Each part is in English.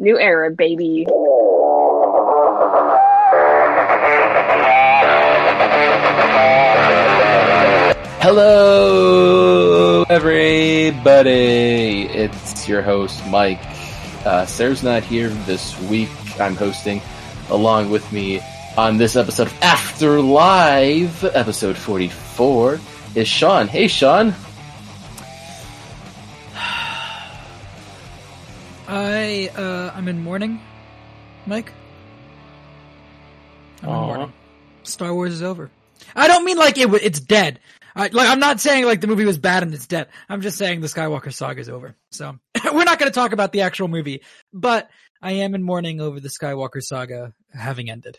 New era, baby. Hello, everybody. It's your host, Mike. Uh, Sarah's not here this week. I'm hosting. Along with me on this episode of After Live, episode 44, is Sean. Hey, Sean. I uh, I'm in mourning, Mike. I'm in mourning. Star Wars is over. I don't mean like it. w- It's dead. I, like I'm not saying like the movie was bad and it's dead. I'm just saying the Skywalker saga is over. So we're not going to talk about the actual movie, but I am in mourning over the Skywalker saga having ended.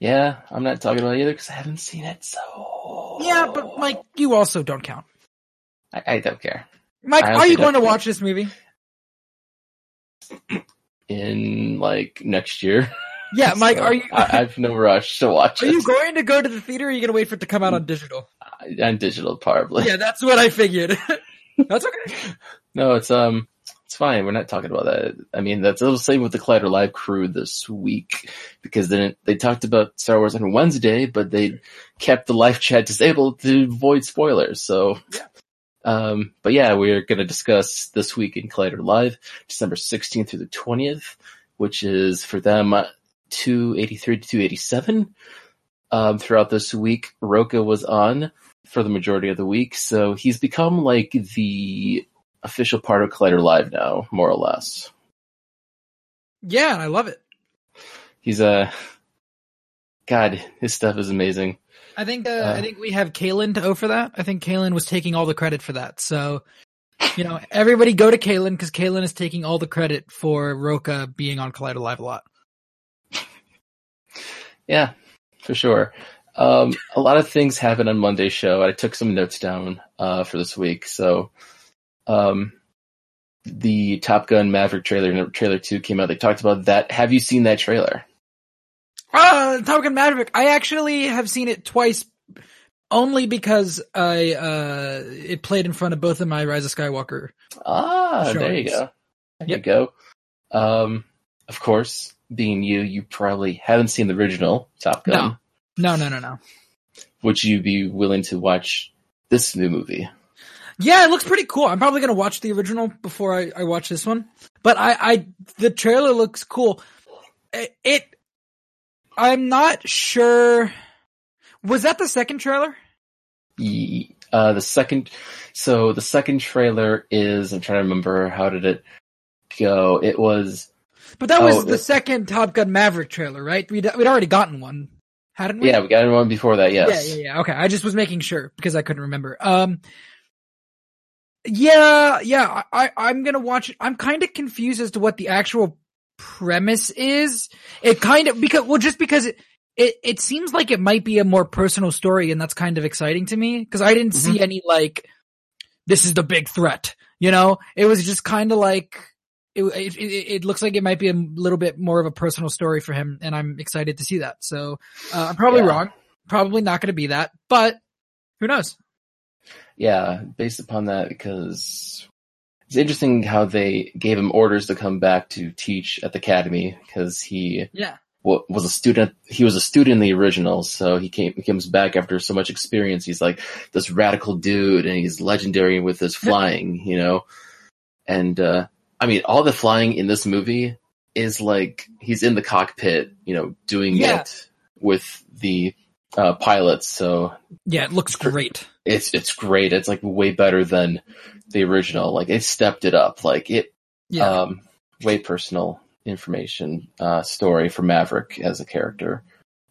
Yeah, I'm not talking about it either because I haven't seen it, so. Yeah, but Mike, you also don't count. I, I don't care. Mike, are you going to watch this movie? In, like, next year. Yeah, Mike, So, are you? I, I've no rush to watch it. Are it. you going to go to the theater? or Are you going to wait for it to come out on digital? on digital, probably. Yeah, that's what I figured. that's okay. No, it's um, it's fine. We're not talking about that. I mean, that's the same with the Collider Live crew this week because then they talked about Star Wars on Wednesday, but they kept the live chat disabled to avoid spoilers. So, Yeah. Um, but yeah, we're going to discuss this week in Collider Live, December 16th through the 20th, which is for them uh, 283 to 287. Um, throughout this week, Roka was on for the majority of the week, so he's become like the official part of Collider Live now, more or less. Yeah, I love it. He's a God. His stuff is amazing. I think uh, Uh, I think we have Kalen to owe for that. I think Kalen was taking all the credit for that. So, you know, everybody go to Kalen because Kalen is taking all the credit for Roka being on Collider Live a lot. Yeah, for sure. Um, a lot of things happen on Monday's show. I took some notes down uh, for this week. So, um, the Top Gun Maverick trailer, trailer two came out. They talked about that. Have you seen that trailer? Uh, Top Gun Maverick. I actually have seen it twice, only because I uh it played in front of both of my Rise of Skywalker. Ah, there you go. There you go. Um, of course, being you, you probably haven't seen the original Top Gun. No, no, no, no. Would you be willing to watch this new movie? Yeah, it looks pretty cool. I'm probably gonna watch the original before I, I watch this one. But I, I, the trailer looks cool. It, it, I'm not sure. Was that the second trailer? Uh, the second, so the second trailer is, I'm trying to remember, how did it go? It was, But that Oh, was the- the second Top Gun Maverick trailer, right? We'd, we'd already gotten one, hadn't we? yeah, we got one before that, yes. Yeah, yeah, yeah. Okay, I just was making sure because I couldn't remember. Um, yeah, yeah. I, I I'm gonna watch it. I'm kind of confused as to what the actual premise is. It kind of because well, just because it it it seems like it might be a more personal story, and that's kind of exciting to me because I didn't see any like this is the big threat. You know, it was just kind of like. It, it, it, it looks like it might be a little bit more of a personal story for him, and I'm excited to see that. So, uh, I'm probably Yeah. wrong. Probably not going to be that, but who knows? Yeah, based upon that, because it's interesting how they gave him orders to come back to teach at the academy because he Yeah. was a student. He was a student in the original, so he came he comes back after so much experience. He's like this radical dude, and he's legendary with his flying, you know. And uh I mean, all the flying in this movie is like he's in the cockpit, you know, doing Yeah. it with the uh pilots. So Yeah, it looks great. it's it's great. It's like way better than the original. Like it stepped it up. Like it Yeah. um way personal information uh story for Maverick as a character.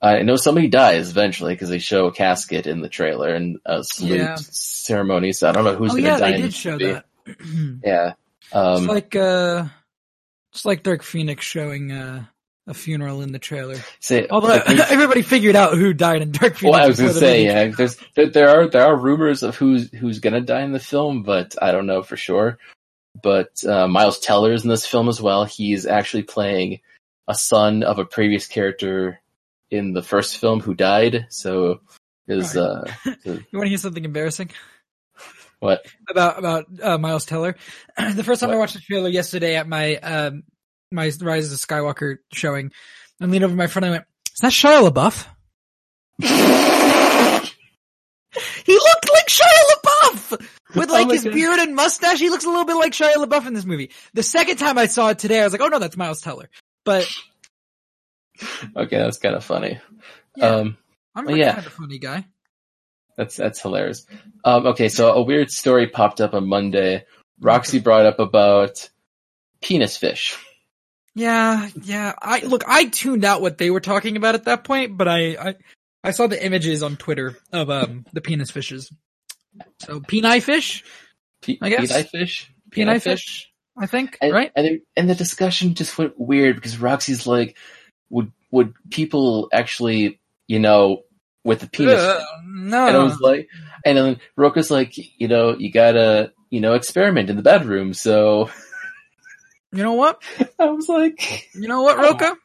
I know somebody dies eventually because they show a casket in the trailer and a salute Yeah. ceremony. So I don't know who's oh going to yeah, die. they did show that. Yeah. Um, it's like uh, it's like Dark Phoenix showing uh, a funeral in the trailer. say, Although everybody figured out who died in Dark Phoenix. well, I was gonna say, yeah, there's there, there are there are rumors of who's who's gonna die in the film, but I don't know for sure. But uh, Miles is in this film as well. He's actually playing a son of a previous character in the first film who died. So his uh, You want to hear something embarrassing? What? about about uh, Miles Teller. the first time I watched the trailer yesterday at my um my Rise of Skywalker showing, I leaned over my friend. and I went, "Is that Shia LaBeouf?" he looked like Shia LaBeouf with like Oh his God. beard and mustache. He looks a little bit like Shia LaBeouf in this movie. The second time I saw it today, I was like, "Oh no, that's Miles Teller." But Okay, that's kind of funny. yeah, Um, I'm well, yeah. kind of a funny guy. that's that's hilarious. Um, okay, so a weird story popped up on Monday. Roxy brought up about penis fish. Yeah, yeah. I look. I tuned out what they were talking about at that point, but I, I, I saw the images on Twitter of um the penis fishes. So peni fish, Pe- I guess. Peni fish. peni fish, I think, And, right? And, it- and the discussion just went weird because Roxy's like, would would people actually, you know, with the penis? Ugh, no, and I was like, and then Roka's like, you know, you gotta, you know, experiment in the bedroom. So you know what? I was like, You know what, Roka?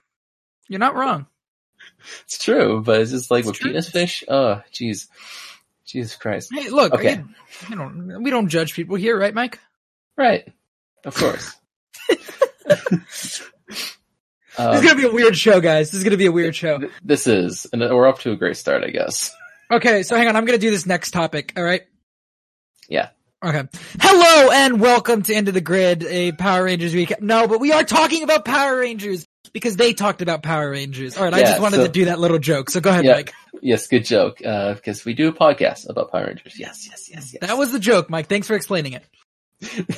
You're not wrong. it's true, but it's just like It's with true. penis fish. Oh, jeez, Jesus Christ. Hey, look. Okay. again, you know, we don't judge people here, right, Mike? Right, of course. this um, is gonna be a weird show, guys. This is gonna be a weird show. this is, and we're up to a great start, I guess. Okay, so hang on. I'm going to do this next topic. All right. Yeah. Okay. Hello and welcome to End of the Grid, a Power Rangers recap. No, but we are talking about Power Rangers because they talked about Power Rangers. All right. I just wanted so- to do that little joke. So go ahead, Yeah. Mike. Yes, good joke. Uh, because we do a podcast about Power Rangers. Yes, yes, yes, yes. That was the joke, Mike. Thanks for explaining it.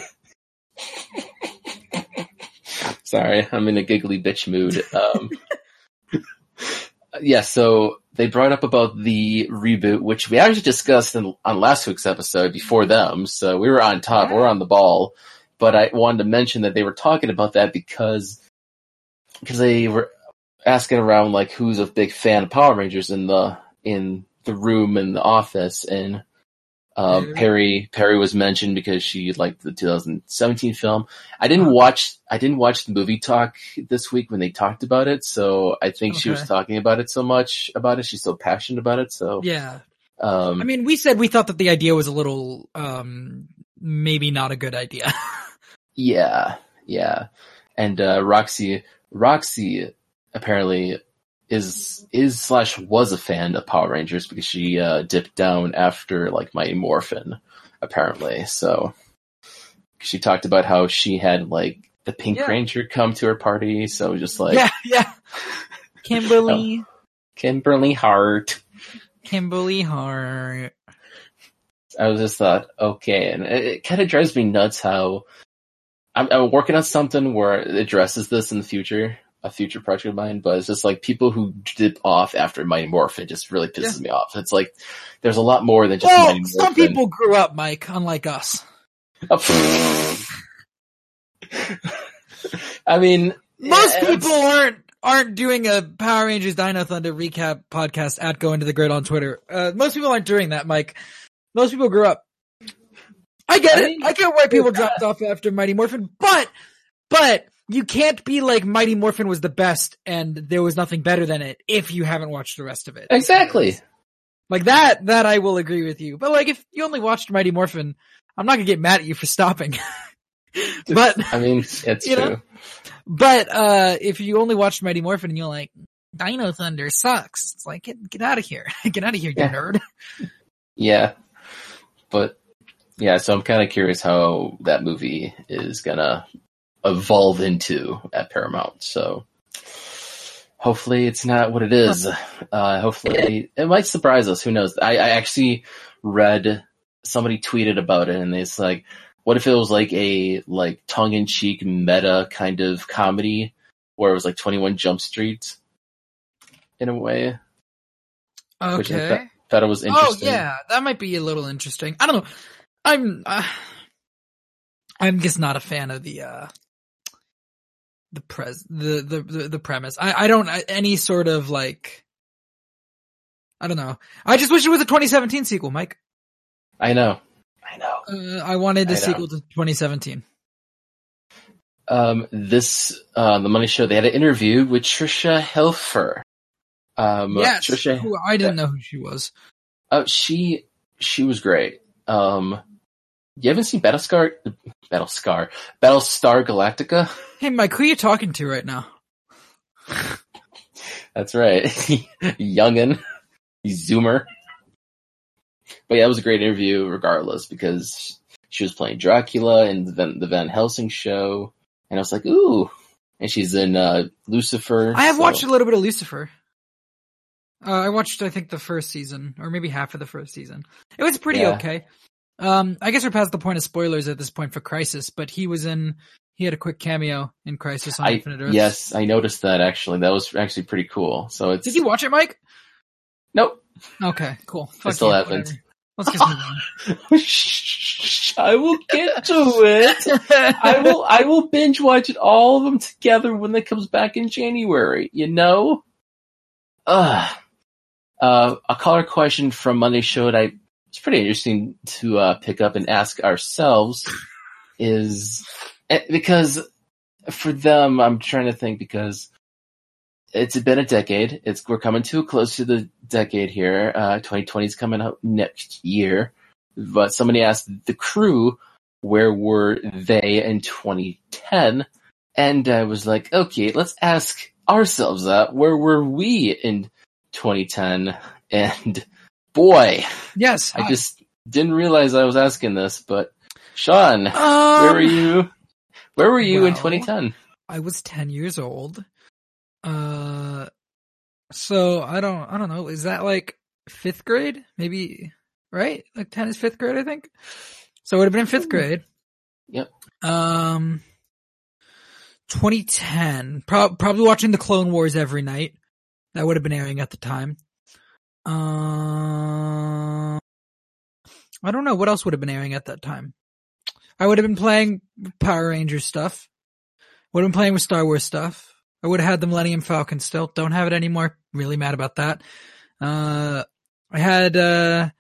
Sorry, I'm in a giggly bitch mood. Um, yeah, so they brought up about the reboot, which we actually discussed in, on last week's episode before mm-hmm. them. So we were on top, we're on the ball. But I wanted to mention that they were talking about that because because they were asking around like who's a big fan of Power Rangers in the in the room in the office, and um, Perri. Perri Perri was mentioned because she liked the 2017 film. I didn't watch I didn't watch the movie talk this week when they talked about it, so I think she was talking about it so much about it. She's so passionate about it. So Yeah. um, I mean, we said we thought that the idea was a little, um, maybe not a good idea. yeah, yeah. And uh, Roxy Roxy apparently is is slash was a fan of Power Rangers because she uh, dipped down after like Mighty Morphin apparently. So she talked about how she had like the Pink Yeah. Ranger come to her party. So just like yeah, yeah. Kimberly, Kimberly Hart. Kimberly Hart. I was just thought, okay, and it, it kind of drives me nuts how I'm, I'm working on something where it addresses this in the future, a future project of mine, but it's just like people who dip off after Mighty Morphin just really pisses me off. It's like there's a lot more than just Well, Mighty some Morphin. people grew up, Mike, unlike us. I mean, Most yeah, people aren't aren't doing a Power Rangers Dino Thunder recap podcast at Go Into the Grid on Twitter. Uh, most people aren't doing that, Mike. Most people grew up. I get I it. mean, I get why people dropped off after Mighty Morphin, but but you can't be like Mighty Morphin was the best and there was nothing better than it if you haven't watched the rest of it. exactly. Like that, that I will agree with you. But like if you only watched Mighty Morphin, I'm not gonna get mad at you for stopping. but I mean, it's You know? true. But uh if you only watched Mighty Morphin and you're like, Dino Thunder sucks, it's like get get out of here. get out of here, you Yeah. nerd. Yeah, but yeah, so I'm kind of curious how that movie is gonna evolve into at Paramount. So hopefully it's not what it is. Uh, hopefully it might surprise us. Who knows? I, I actually read somebody tweeted about it, and it's like, what if it was like a like tongue in cheek meta kind of comedy where it was like 21 Jump Street in a way? Which I Okay. thought- it was interesting. Oh interesting. yeah, that might be a little interesting. I don't know. I'm uh, I'm just not a fan of the uh the pres the the the, the premise. I I don't I, any sort of like I don't know. I just wish it was a 2017 sequel, Mike. I know. I know. Uh, I wanted I the know. sequel to 2017. um, this uh, the Money Show. They had an interview with Tricia Helfer. Um, yes, Tricia. who I didn't know who she was. Uh, she she was great. Um, You haven't seen Battlescar, Battlescar, Battlestar Galactica? Hey, Mike, who are you talking to right now? That's right. Youngin. Zoomer. But yeah, it was a great interview regardless because she was playing Dracula in the Van, the Van Helsing show. And I was like, ooh. And she's in, uh, Lucifer. I have so- watched a little bit of Lucifer. Uh, I watched, I think, the first season, or maybe half of the first season. It was pretty Yeah. okay. Um, I guess we're past the point of spoilers at this point for Crisis, but he was in, he had a quick cameo in Crisis on I, Infinite Earths. yes, I noticed that actually. That was actually pretty cool. So it's, Did you watch it, Mike? nope. Okay, cool. Fuck still you, haven't. whatever. Let's just move on. I will get to it. I will I will binge watch it all of them together when it comes back in January, you know? Ugh. Uh, a caller question from Monday show that I it's pretty interesting to uh, pick up and ask ourselves is eh, because for them I'm trying to think because it's been a decade. It's we're coming to close to the decade here. Uh, 2020 is coming up next year. But somebody asked the crew, where were they in 2010? And I was like, okay, let's ask ourselves that. Where were we in 2010? And boy, yes. I just didn't realize I was asking this, but Sean, um, where were you? Where were you in 2010? I was 10 years old. Uh, so I don't, I don't know. Is that like fifth grade? Maybe, right? Like 10 is fifth grade, I think. So it would have been in fifth grade. Yep. Um, 2010, Pro- probably watching the Clone Wars every night. That would have been airing at the time. Uh, I don't know what else would have been airing at that time. I would have been playing Power Rangers stuff. Would have been playing with Star Wars stuff. I would have had the Millennium Falcon still. Don't have it anymore. Really mad about that. Uh, I had, uh,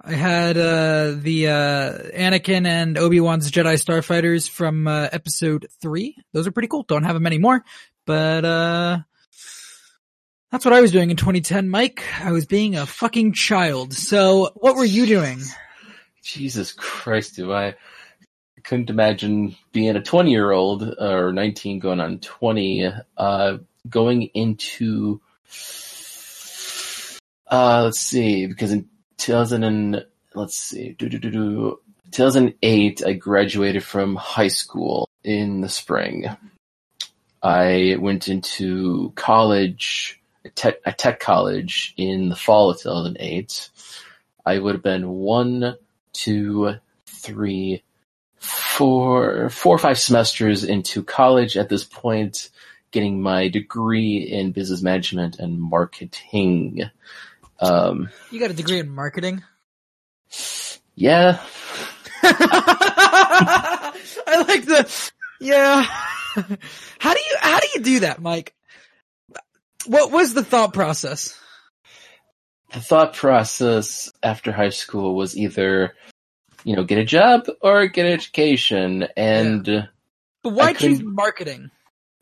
I had, uh, the, uh, Anakin and Obi-Wan's Jedi Starfighters from, uh, episode three. Those are pretty cool. Don't have them anymore, but, uh, that's what I was doing in 2010, Mike. I was being a fucking child. So what were you doing? Jesus Christ, do I? Couldn't imagine being a 20 year old or 19 going on 20, uh, going into, uh, let's see, because in 2000 and, let's see, do, do, do, do, 2008, I graduated from high school in the spring. I went into college, tech, a tech college in the fall of 2008. I would have been one, two, three, four, four or five semesters into college at this point, getting my degree in business management and marketing. Um, You got a degree in marketing? yeah, I like the, yeah. How do you, how do you do that, Mike? What was the thought process? the thought process after high school was either, you know, get a job or get an education. And But why choose marketing?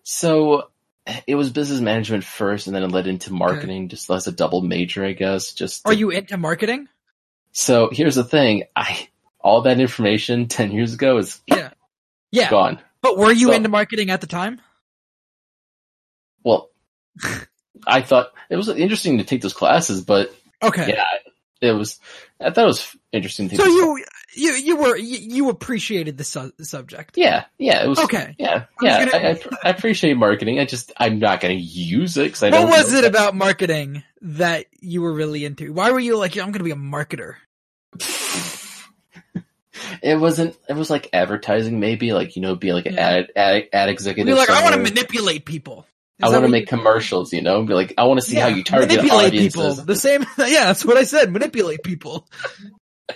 so it was business management first and then it led into marketing just as a double major, I guess. Just Are you into marketing? So here's the thing. I, all that information 10 years ago is Yeah. Yeah. gone. But were you So- into marketing at the time? Well, I thought it was interesting to take those classes, but Okay. yeah, it was, I thought it was interesting to take So those you, you, you were, you, you appreciated the su- subject. Yeah, yeah, it was. Okay. Yeah, I yeah. gonna- I, I, I appreciate marketing. I just I'm not going to use it because I What don't. What was know it that- about marketing that you were really into? Why were you like, I'm going to be a marketer? It wasn't. It was like advertising, maybe like you know, be like an Yeah. ad ad, ad executive. You're like, I want to manipulate people. Is I want to make you- commercials. You know, be like, I want to see how you target manipulate audiences. people. The same. Yeah, that's what I said. Manipulate people.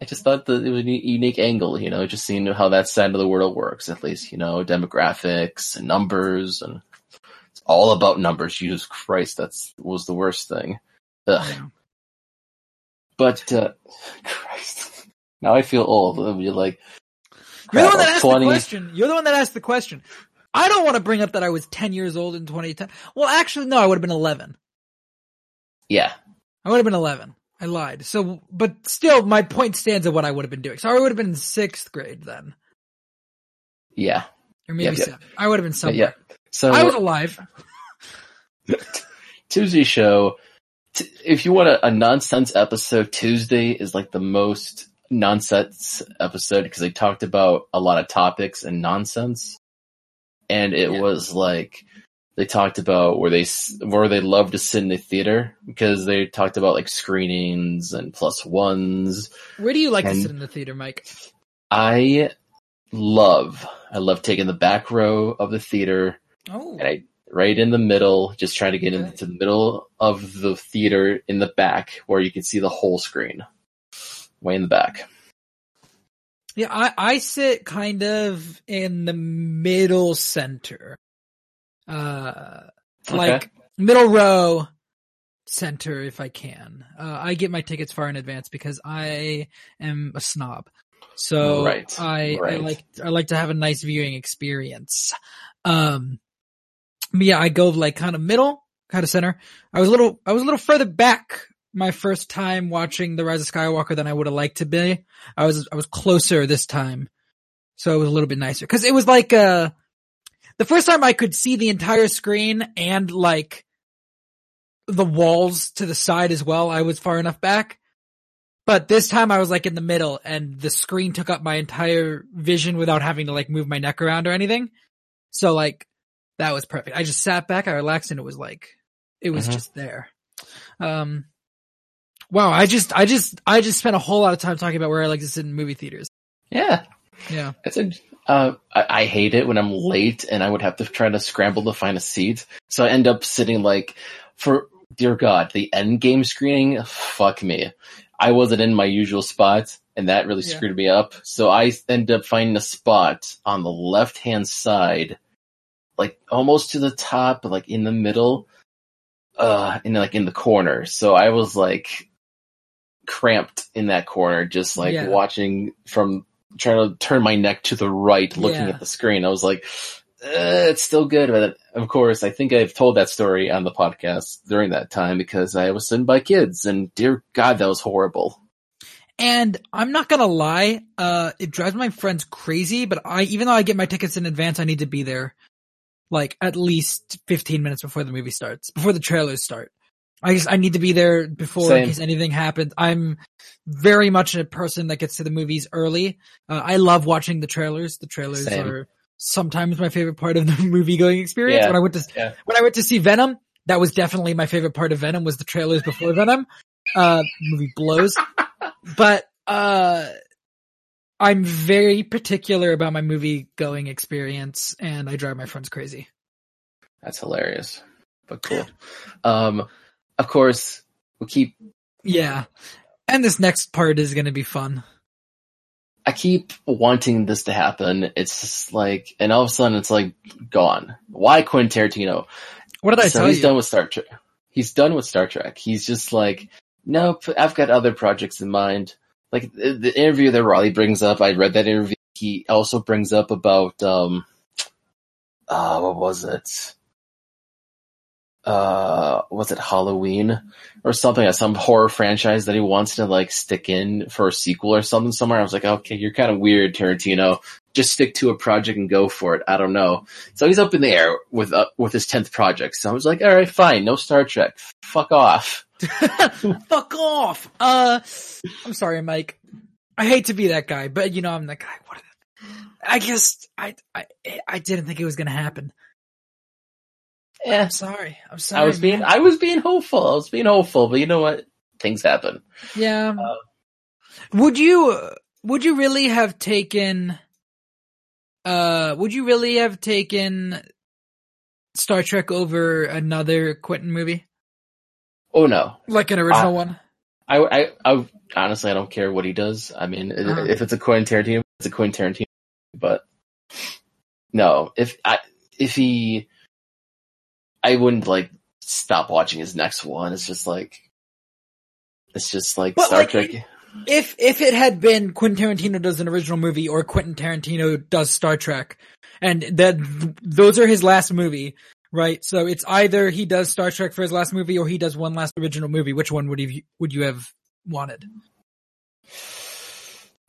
I just thought that it was a unique angle. You know, just seeing how that side of the world works. At least you know demographics and numbers, and it's all about numbers. Jesus Christ, that's was the worst thing. Ugh. But uh, Christ, now I feel old. I'll be like, You're the one that asked 20. the question. You're the one that asked the question. I don't want to bring up that I was 10 years old in 2010. Well, actually, no, I would have been 11. Yeah, I would have been 11. I lied. So, but still, my point stands of what I would have been doing. So I would have been in sixth grade then, Yeah. or maybe Yep, yep. seven. I would have been somewhere. Yeah. So I was alive. Tuesday show. T- if you want a, a nonsense episode, Tuesday is like the most nonsense episode because they talked about a lot of topics and nonsense, and it Yeah. was like they talked about where they where they love to sit in the theater because they talked about like screenings and plus ones. Where do you like to sit in the theater, Mike? I love I love taking the back row of the theater Oh, and I right in the middle, just trying to get Okay. into the middle of the theater in the back where you can see the whole screen. Way in the back. Yeah. I I sit kind of in the middle center, uh, like middle row center if I can. Uh, I get my tickets far in advance because I am a snob. So Right, I, I like, I like to have a nice viewing experience. Um, yeah, I go like kind of middle, kind of center. I was a little, I was a little further back my first time watching The Rise of Skywalker than I would have liked to be. I was, I was closer this time. So it was a little bit nicer. Cause it was like, uh, the first time I could see the entire screen and like the walls to the side as well, I was far enough back. But this time I was like in the middle and the screen took up my entire vision without having to like move my neck around or anything. So like that was perfect. I just sat back, I relaxed and it was like, it was Mhm. just there. Um, wow. I just, I just, I just spent a whole lot of time talking about where I like to sit in movie theaters. Yeah. Yeah. It's a, uh, I, I hate it when I'm late and I would have to try to scramble to find a seat. So I end up sitting like for dear God, the end game screening, fuck me. I wasn't in my usual spot and that really Yeah. screwed me up. So I ended up finding a spot on the left hand side, like almost to the top, but like in the middle, uh, and like in the corner. So I was like cramped in that corner, just like Yeah. watching from trying to turn my neck to the right, looking Yeah. at the screen. I was like, uh, it's still good. But of course, I think I've told that story on the podcast during that time because I was sitting by kids and dear God, that was horrible. And I'm not gonna lie, uh, it drives my friends crazy, but I, even though I get my tickets in advance, I need to be there like at least 15 minutes before the movie starts, before the trailers start. I just, I need to be there before Same. in case anything happens. I'm very much a person that gets to the movies early. Uh, I love watching the trailers. The trailers Same. are sometimes my favorite part of the movie going experience. Yeah. When I went to, Yeah. when I went to see Venom, that was definitely my favorite part of Venom was the trailers before Venom. Uh, movie blows. But, uh, I'm very particular about my movie going experience and I drive my friends crazy. That's hilarious, but cool. Um, of course, we'll keep Yeah. And this next part is going to be fun. I keep wanting this to happen. It's just like, and all of a sudden it's like gone. Why Quentin Tarantino? What did I so tell he's you? done with Star Trek. He's done with Star Trek. He's just like, nope, I've got other projects in mind. Like the, the interview that Raleigh brings up, I read that interview. He also brings up about, um, uh, what was it? Uh, was it Halloween or something? uh, Some horror franchise that he wants to like stick in for a sequel or something somewhere. I was like, okay, you're kind of weird, Tarantino. Just stick to a project and go for it. I don't know. So he's up in the air with uh, with his tenth project. So I was like, all right, fine, no Star Trek. Fuck off. Fuck off. Uh, I'm sorry, Mike. I hate to be that guy, but you know, I'm that guy. What? I just, I, I, I didn't think it was going to happen. Yeah, I'm sorry. I'm sorry. I was being man. I was being hopeful. I was being hopeful, but you know what? Things happen. yeah. uh, would you, would you really have taken, uh, would you really have taken Star Trek over another Quentin movie? Oh no, Like an original Uh, one? I, I, I honestly I don't care what he does. I mean, Uh-huh. if it's a Quentin Tarantino, it's a Quentin Tarantino. But no, if I if he, I wouldn't like stop watching his next one. It's just like, it's just like But, Star like, Trek. if if it had been Quentin Tarantino does an original movie or Quentin Tarantino does Star Trek, and that those are his last movie, right? So it's either he does Star Trek for his last movie or he does one last original movie. Which one would you would you have wanted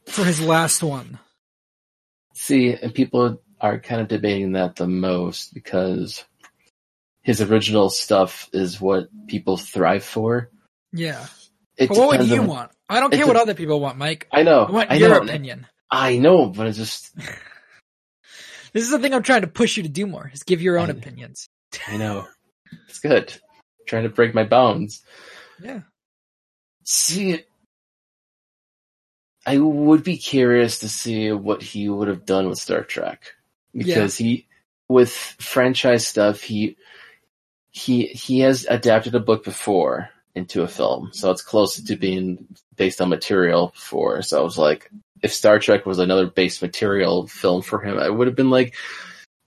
for his last one. See, and people are kind of debating that the most because his original stuff is what people thrive for. Yeah. It But what would you on- want? I don't care what other people want, Mike. I know. I want I your know. opinion. I know, but it's just This is the thing I'm trying to push you to do more, is give your own I- opinions. I know. It's good. trying to break my bounds. Yeah. See, I would be curious to see what he would have done with Star Trek because he, with franchise stuff, he he he has adapted a book before into a film, so it's close to being based on material before. So I was like, if Star Trek was another base material film for him, I would have been like,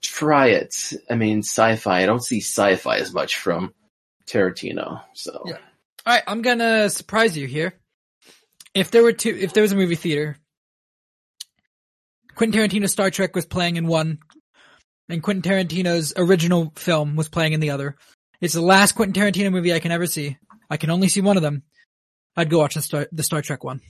try it. I mean, sci-fi. I don't see sci-fi as much from Tarantino, so. Yeah. All right, I'm gonna surprise you here. If there were two, if there was a movie theater, Quentin Tarantino's Star Trek was playing in one, and Quentin Tarantino's original film was playing in the other. It's the last Quentin Tarantino movie I can ever see. I can only see one of them. I'd go watch the Star, the Star Trek one.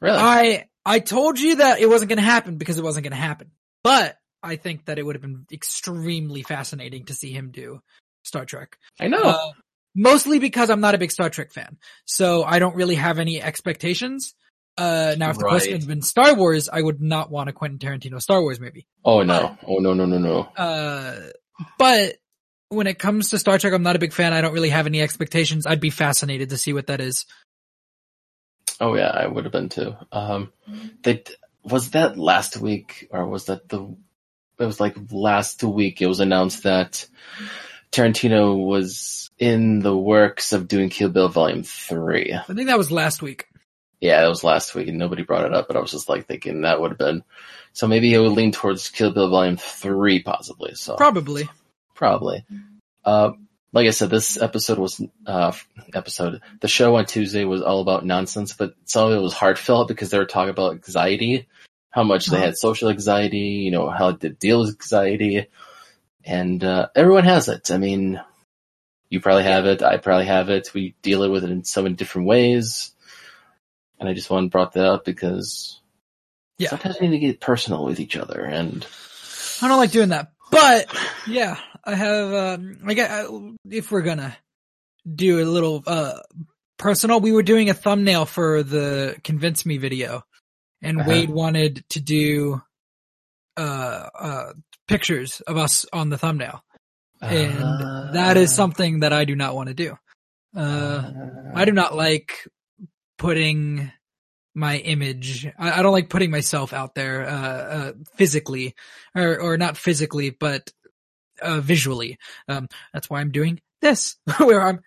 Really? I I told you that it wasn't going to happen because it wasn't going to happen. But I think that it would have been extremely fascinating to see him do Star Trek. I know. Uh, mostly because I'm not a big Star Trek fan, so I don't really have any expectations. Uh, now if the Right. question had been Star Wars, I would not want a Quentin Tarantino Star Wars movie. oh no. Oh no no no no. Uh, but when it comes to Star Trek, I'm not a big fan. I don't really have any expectations. I'd be fascinated to see what that is. Oh yeah, I would have been too. Um, they was that last week or was that the? It was like last week. It was announced that Tarantino was in the works of doing Kill Bill Volume Three. I think that was last week. Yeah, that was last week, and nobody brought it up. But I was just like thinking that would have been. So maybe it would lean towards Kill Bill Volume Three, possibly. So Probably. Probably. Uh, like I said, this episode was, uh, episode, the show on Tuesday was all about nonsense, but some of it was heartfelt because they were talking about anxiety, how much they Uh-huh. had social anxiety, you know, how to deal with anxiety. And, uh, everyone has it. I mean, you probably have it. I probably have it. We deal with it in so many different ways. And I just wanted to brought that up because Yeah. sometimes we need to get personal with each other and I don't like doing that, but yeah, I have. Um, I get if we're gonna do a little uh personal, we were doing a thumbnail for the convince me video, and Uh-huh. Wade wanted to do uh uh pictures of us on the thumbnail, and that is something that I do not want to do. Uh, I do not like putting my image. I, I don't like putting myself out there, uh, uh, physically or, or not physically, but, uh, visually. Um, that's why I'm doing this where I'm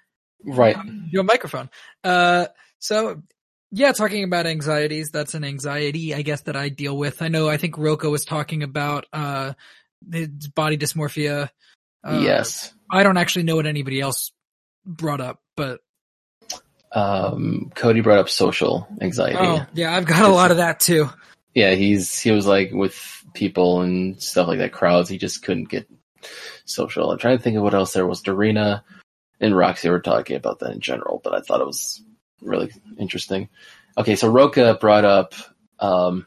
right. your microphone. Uh, so yeah, talking about anxieties, that's an anxiety, I guess, that I deal with. I know, I think Roko was talking about, uh, his body dysmorphia. Uh, yes. I don't actually know what anybody else brought up, but um, Cody brought up social anxiety. oh yeah, I've got a lot of that too. Yeah, he's he was like with people and stuff like that, crowds. He just couldn't get social. I'm trying to think of what else there was. Dorina and Roxy were talking about that in general, but I thought it was really interesting. Okay, so Roka brought up, um,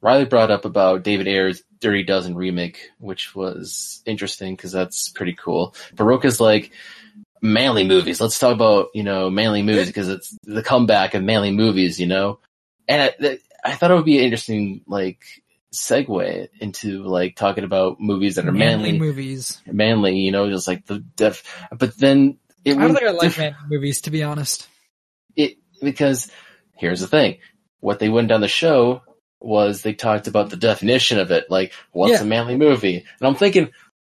Riley brought up about David Ayer's Dirty Dozen remake, which was interesting because that's pretty cool. But Roka's like, manly movies. Let's talk about, you know, manly movies because it's the comeback of manly movies, you know? And I, I thought it would be an interesting, like, segue into, like, talking about movies that are manly, movies. manly, you know, just like the def, but then it I don't think I like manly movies, to be honest. it, because here's the thing. What they went down the show was they talked about the definition of it, like, what's Yeah. a manly movie? And I'm thinking,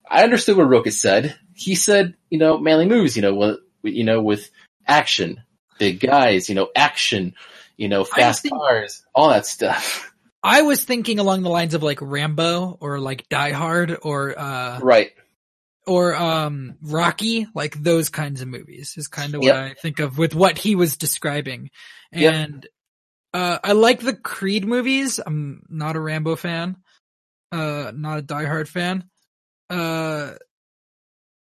I understood what Roka said. He said, you know, manly moves, you know, with, you know, with action, big guys, you know, action, you know, fast think- cars, all that stuff. I was thinking along the lines of like Rambo or like Die Hard or uh right. or um Rocky, like those kinds of movies is kind of what Yep. I think of with what he was describing. Yep. And uh I like the Creed movies. I'm not a Rambo fan. Uh not a Die Hard fan. Uh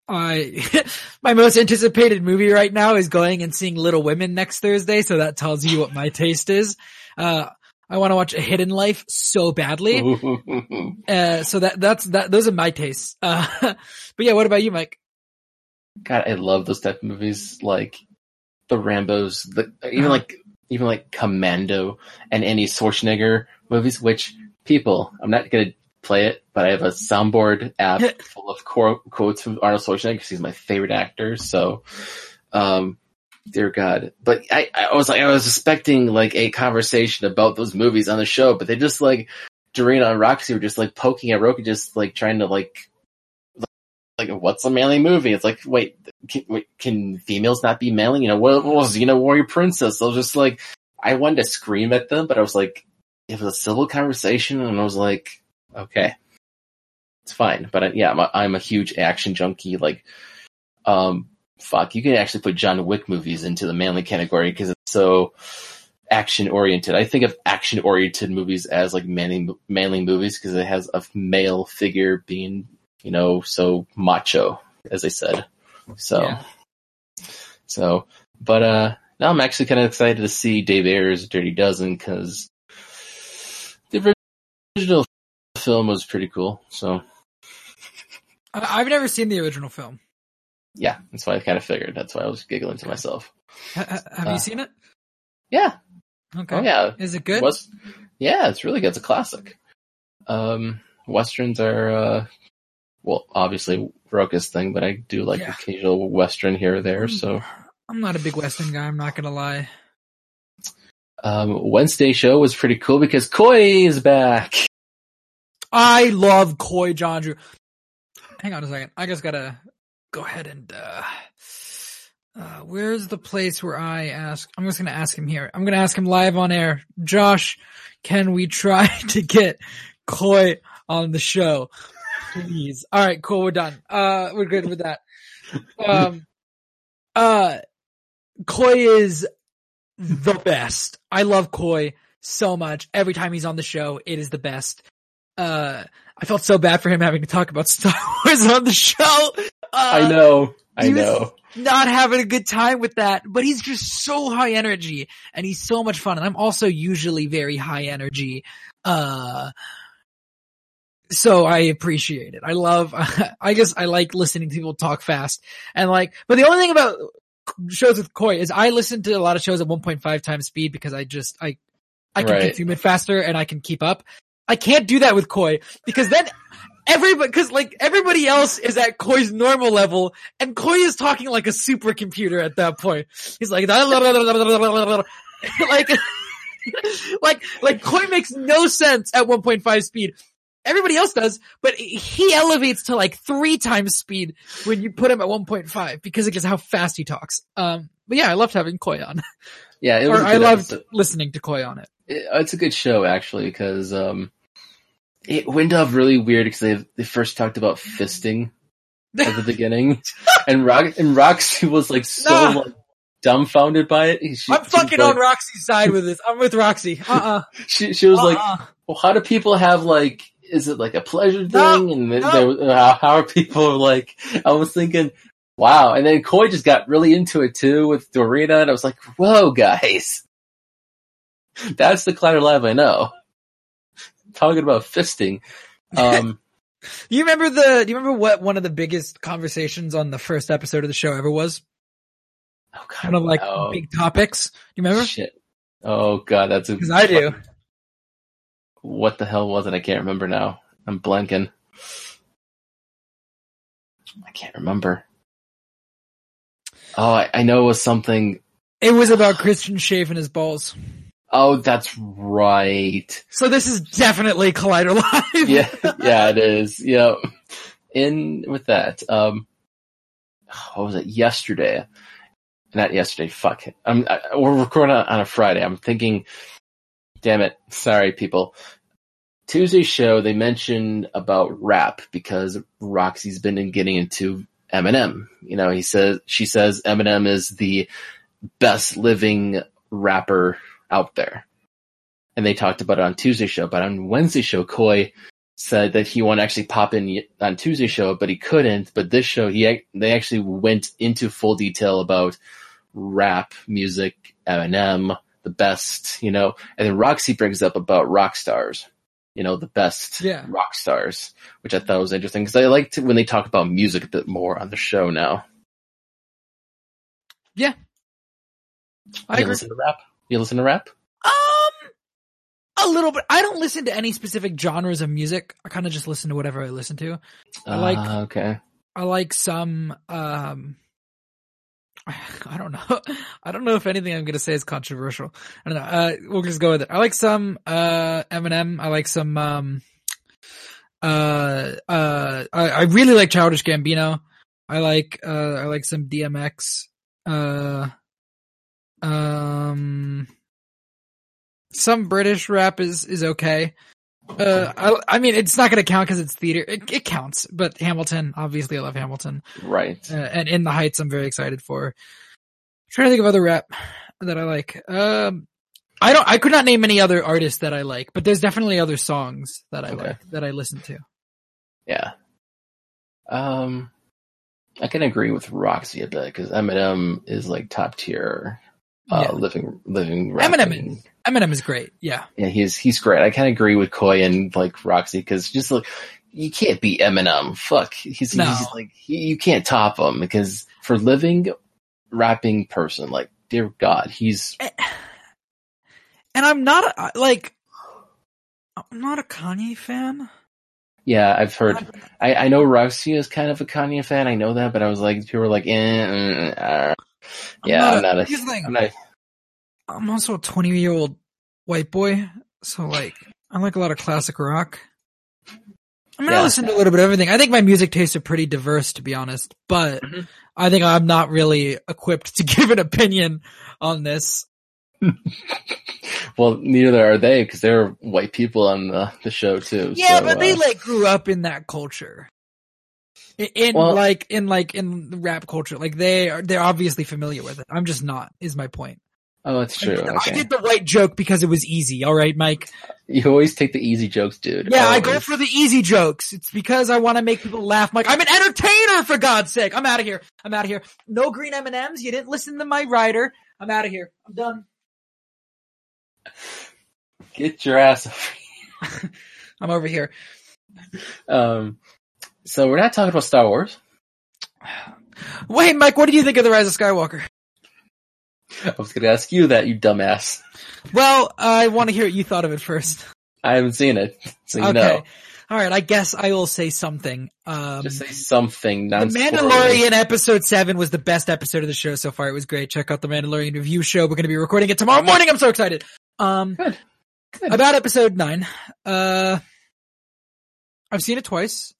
I my most anticipated movie right now is going and seeing Little Women next Thursday, so that tells you what my taste is. Uh, I want to watch A Hidden Life so badly. Uh, so that that's that. Those are my tastes. Uh, but yeah, what about you, Mike? God, I love those type of movies, like the Rambo's, the even like even like Commando and any Schwarzenegger movies. Which people, I'm not gonna play it, but I have a soundboard app full of quote, quotes from Arnold Schwarzenegger because he's my favorite actor. So, um, dear God. But I, I was like, I was expecting like a conversation about those movies on the show, but they just like Dorina and Roxy were just like poking at Roku, just like trying to like, like, what's a manly movie? It's like, wait, can, wait, can females not be manly? You know, what, what was Xena Warrior Princess? I was just like, I wanted to scream at them, but I was like, it was a civil conversation, and I was like, okay, it's fine. But uh, yeah, I'm a, I'm a huge action junkie. Like, um, fuck, you can actually put John Wick movies into the manly category because it's so action oriented. I think of action oriented movies as like manly manly movies because it has a male figure being, you know, so macho, as I said. So, Yeah. so, but uh, now I'm actually kind of excited to see Dave Ayer's Dirty Dozen because the original film was pretty cool. So I, I've never seen the original film. yeah, that's why I kind of figured. That's why I was giggling to myself. Ha- have Uh, you seen it? Yeah. Okay. Oh yeah. Is it good? Was yeah, it's really good. It's a classic. Um, westerns are uh, well, obviously Roka's thing, but I do like Yeah. occasional western here or there. So I'm not a big Western guy. I'm not gonna lie. um, Wednesday show was pretty cool because Coy is back. I love Coy Jandreau. Hang on a second. I just gotta go ahead and uh uh where's the place where I ask I'm just gonna ask him here. I'm gonna ask him live on air. Josh, can we try to get Coy on the show? Please. Alright, cool, we're done. Uh we're good with that. Um uh Coy is the best. I love Coy so much. Every time he's on the show, it is the best uh, I felt so bad for him having to talk about Star Wars on the show. Uh, I know. I know. Not having a good time with that, but he's just so high energy and he's so much fun. And I'm also usually very high energy. Uh, so I appreciate it. I love, I guess I like listening to people talk fast and like, but the only thing about shows with Coy is I listen to a lot of shows at 1.5 times speed because I just, I, I can Right. consume it faster and I can keep up. I can't do that with Coy because then everybody, cause like everybody else is at Coy's normal level and Coy is talking like a supercomputer at that point. He's like, like, like, like Coy makes no sense at 1.5 speed. Everybody else does, but he elevates to like three times speed when you put him at 1.5 because of how fast he talks. Um, but yeah, I loved having Coy on. Yeah, it Or was. a I loved episode. listening to Coy on it. It- it's a good show actually because um, it went off really weird because they they first talked about fisting at the beginning, and Rock and Roxy was like so Nah. like, dumbfounded by it. She, I'm fucking was on Roxy's side with this. I'm with Roxy. Uh-uh. She she was like, Uh-uh. well, how do people have like? Is it like a pleasure thing? No, and then no. there- uh, how, how are people like? I was thinking, wow. And then Coy just got really into it too with Dorina, and I was like, whoa, guys, that's the Collider Live I know. Talking about fisting. Um, Do you remember the, do you remember what one of the biggest conversations on the first episode of the show ever was? oh God, Kind of like big topics. You remember? Shit. Oh God, that's a. Because I do. What the hell was it? I can't remember now. I'm blanking. I can't remember. Oh, I, I know it was something. It was about Kristian shaving his balls. Oh, that's right. So this is definitely Collider Live. Yeah, yeah, it is. Yeah. In with that, um, what was it? Yesterday, not yesterday. Fuck. it. I'm. I, we're recording on, on a Friday. I'm thinking. Damn it. Sorry, people. Tuesday's show, they mentioned about rap because Roxy's been in getting into Eminem. You know, he says, she says Eminem is the best living rapper out there. And they talked about it on Tuesday show, but on Wednesday show, Coy said that he wanted to actually pop in on Tuesday show, but he couldn't. But this show, he they actually went into full detail about rap music, Eminem, the best, you know. And then Roxy brings up about rock stars, you know, the best Yeah. rock stars, which I thought was interesting because I like to, when they talk about music a bit more on the show now. Yeah, I agree. listen to rap? You listen to rap? Um, a little bit. I don't listen to any specific genres of music. I kind of just listen to whatever I listen to. I like- Ah, okay. I like some, um, I don't know. I don't know if anything I'm going to say is controversial. I don't know. Uh, we'll just go with it. I like some, uh, Eminem. I like some, um, uh, uh, I, I really like Childish Gambino. I like, uh, I like some DMX. Uh, um, some British rap is, is okay. Uh, I, I mean, it's not going to count because it's theater. It, it counts, but Hamilton, obviously, I love Hamilton. Right. Uh, and In the Heights, I'm very excited for. trying to think of other rap that I like. Um, I don't. I could not name any other artists that I like, but there's definitely other songs that I Okay. like that I listen to. Yeah. Um, I can agree with Roxy a bit because Eminem is like top tier, uh, Yeah. living, living. Eminem rapping. Eminem is great. Yeah, Yeah, he's, he's great. I kind of agree with Coy and like Roxy because just like, you can't beat Eminem. Fuck. He's, No. he's like, he, you can't top him because for living rapping person, like, dear God, he's, and I'm not a, like. I'm not a Kanye fan. yeah, I've heard, I, I know Roxy is kind of a Kanye fan. I know that, but I was like, people were like, eh, mm, uh, yeah, I'm not a, here's the thing. I'm not, I'm also a 20 year old white boy, so like I like a lot of classic rock. I mean, I Yeah. listen to a little bit of everything. I think my music tastes are pretty diverse, to be honest. But Mhm. I think I'm not really equipped to give an opinion on this. well, neither are they because they're white people on the, the show too. Yeah, so, but they uh, like grew up in that culture. In, Well- like in like in rap culture, like they are they're obviously familiar with it. I'm just not. Is my point. oh, that's true. I, Okay. I did the white joke because it was easy. All right, Mike. You always take the easy jokes, dude. Yeah, I go for the easy jokes. It's because I want to make people laugh. Mike, I'm an entertainer for God's sake. I'm out of here. I'm out of here. No green M&Ms. You didn't listen to my rider. I'm out of here. I'm done. Get your ass over I'm over here. Um, so we're not talking about Star Wars. Wait, Mike, what do you think of the Rise of Skywalker? I was going to ask you that, you dumbass. Well, I want to hear what you thought of it first. I haven't seen it, so you okay. know. All right. I guess I will say something. Um, Just say something. the Mandalorian episode seven was the best episode of the show so far. It was great. Check out the Mandalorian review show. We're going to be recording it tomorrow morning. I'm so excited. Um, Good. Good. about episode nine. Uh, I've seen it twice.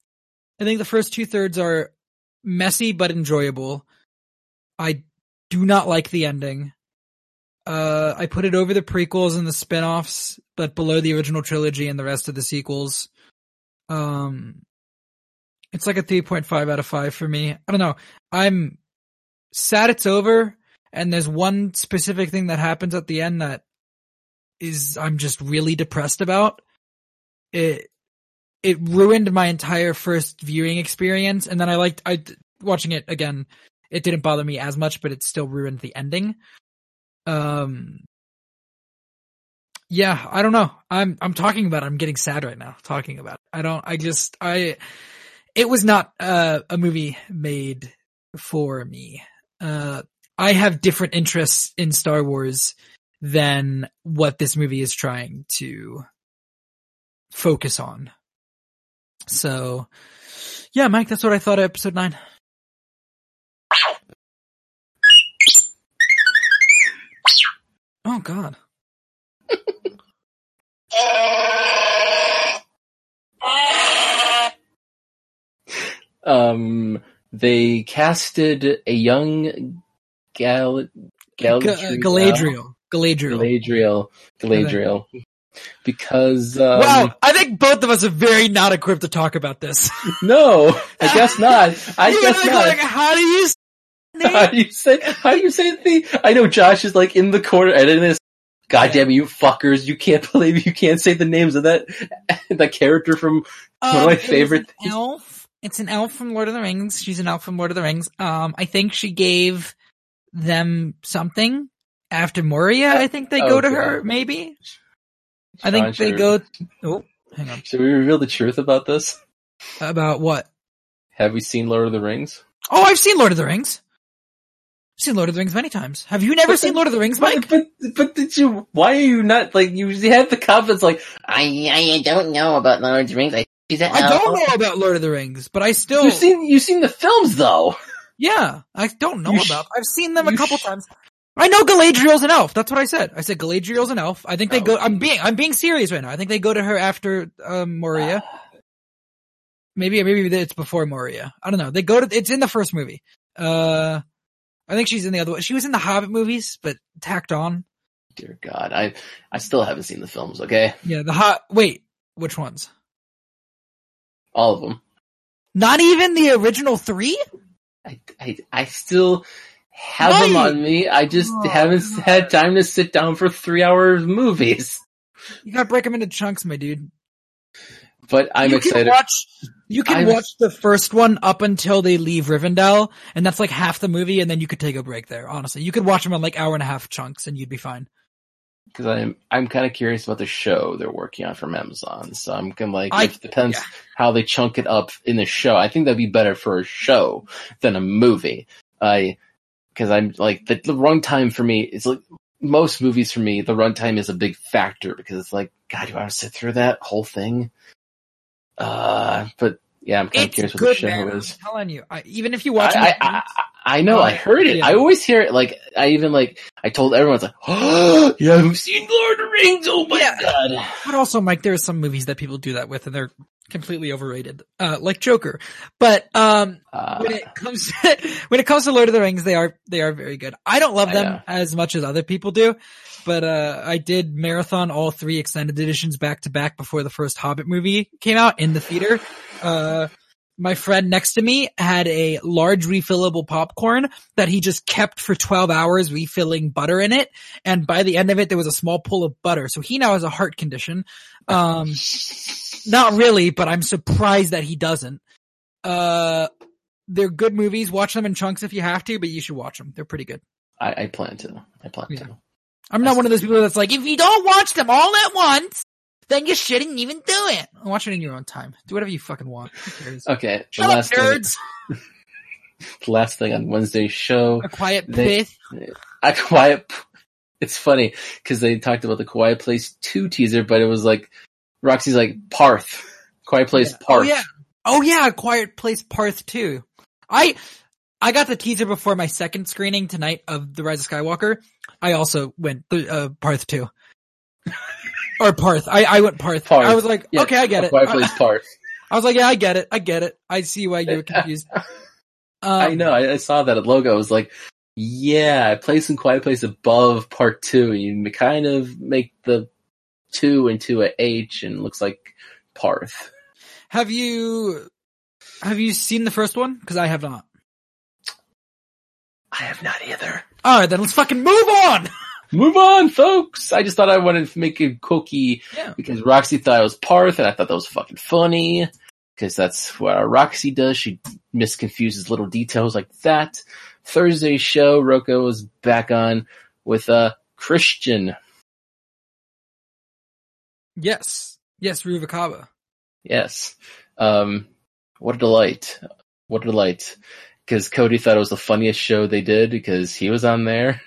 I think the first two thirds are messy but enjoyable. I do not like the ending. Uh, I put it over the prequels and the spin-offs, but below the original trilogy and the rest of the sequels. Um, it's like a 3.5 out of 5 for me. I don't know. I'm sad it's over, and there's one specific thing that happens at the end that is I'm just really depressed about. It it ruined my entire first viewing experience, and then I liked I watching it again. It didn't bother me as much, but it still ruined the ending. Um, yeah, I don't know. I'm I'm talking about. It. I'm getting sad right now talking about. It. I don't. I just I. It was not uh, a movie made for me. Uh, I have different interests in Star Wars than what this movie is trying to focus on. So, yeah, Mike, that's what I thought of episode nine. Oh God. Um, they casted a young Gal Gal Ga- uh, Galadriel. Galadriel. Galadriel Galadriel because um, wow, I think both of us are very not equipped to talk about this. no, I guess not. I You're guess like, not. like, how do you? How do you say? How do you say the? I know Josh is like in the corner editing this. God damn you fuckers! You can't believe you can't say the names of that that character from one of Um, my favorite. an things. elf. It's an elf from Lord of the Rings. She's an elf from Lord of the Rings. Um, I think she gave them something after Moria. I think they Oh, go to her. Maybe. I think Sean, they should- go. Oh, hang on. Should we reveal the truth about this? About what? Have we seen Lord of the Rings? Oh, I've seen Lord of the Rings. I've seen Lord of the Rings many times. Have you never But seen then- Lord of the Rings, Mike? But, but but did you? Why are you not like you had the confidence? Like I I don't know about Lord of the Rings. I, I don't know about Lord of the Rings, but I still, you've seen you've seen the films though. yeah, I don't know You sh- about. I've seen them a couple sh- times. I know Galadriel's an elf. That's what I said. I said Galadriel's an elf. I think they Oh. go. I'm being. I'm being serious right now. I think they go to her after um, Moria. Maybe maybe it's before Moria. I don't know. They go to. It's in the first movie. Uh, I think she's in the other one. She was in the Hobbit movies, but tacked on. Dear God, I I still haven't seen the films. Okay, Yeah, the hot. Wait, which ones? all of them. Not even the original three. I I, I still have them on me. I just Oh, haven't God. had time to sit down for three hour movies. You gotta break them into chunks, my dude. But I'm you excited. Can watch, you can I'm- watch the first one up until they leave Rivendell, and that's like half the movie, and then you could take a break there. Honestly, you could watch them in like hour and a half chunks, and you'd be fine. because I'm I'm kind of curious about the show they're working on from Amazon. So I'm kind of like, I- it depends yeah. how they chunk it up in the show. I think that'd be better for a show than a movie. I because I'm like the, the runtime for me is like most movies for me. The runtime is a big factor because it's like, God, do I want to sit through that whole thing? Uh, but yeah, I'm kind of It's curious what the show man. is. I'm telling you. I, even if you watch I, it, I, I, I know, I heard it. I always hear it. Like, I even like, I told everyone, it's like, oh, you haven't seen Lord of the Rings? Oh my Yeah. god. but also, Mike, there are some movies that people do that with, and they're completely overrated, uh, like Joker. But um, Uh, when it comes when it comes to Lord of the Rings, they are they are very good. I don't love I them know. as much as other people do, but uh, I did marathon all three extended editions back to back before the first Hobbit movie came out in the theater. My friend next to me had a large refillable popcorn that he just kept for 12 hours refilling butter in it. And by the end of it, there was a small pool of butter. So he now has a heart condition. Um, not really, but I'm surprised that he doesn't. Uh, they're good movies. Watch them in chunks if you have to, but you should watch them. They're pretty good. I, I plan to. I plan Yeah. to. I'm not one of those people that's like, if you don't watch them all at once, then you shouldn't even do it. Watch it in your own time. Do whatever you fucking want. Okay, the Shut up, last thing, nerds. the last thing on Wednesday's show, A quiet They- pith. a quiet. It's funny because they talked about the Quiet Place Two teaser, but it was like Roxy's like Parth, Quiet Place Yeah. Parth. Oh yeah. Oh yeah, Quiet Place Parth too. I I got the teaser before my second screening tonight of The Rise of Skywalker. I also went th- uh, Parth too. Or Parth. I, I went Parth. Parth. I was like, okay, I get it. Place Parth. I was like, yeah, I get it. I get it. I see why you were confused. Um, I know. I, I saw that logo. I was like, yeah, place in Quiet Place above Part Two. You kind of make the two into a H, and looks like Parth. Have you have you seen the first one? Because I have not. I have not either. All right, then let's fucking move on. Move on, folks. I just thought I wanted to make a cookie Yeah. because Roxy thought it was Parth, and I thought that was fucking funny because that's what our Roxy does. She misconfuses little details like that. Thursday show, Roko was back on with uh Kristian. Yes, yes, Ruvakaba. Yes. Um, what a delight. What a delight. Cause Cody thought it was the funniest show they did because he was on there.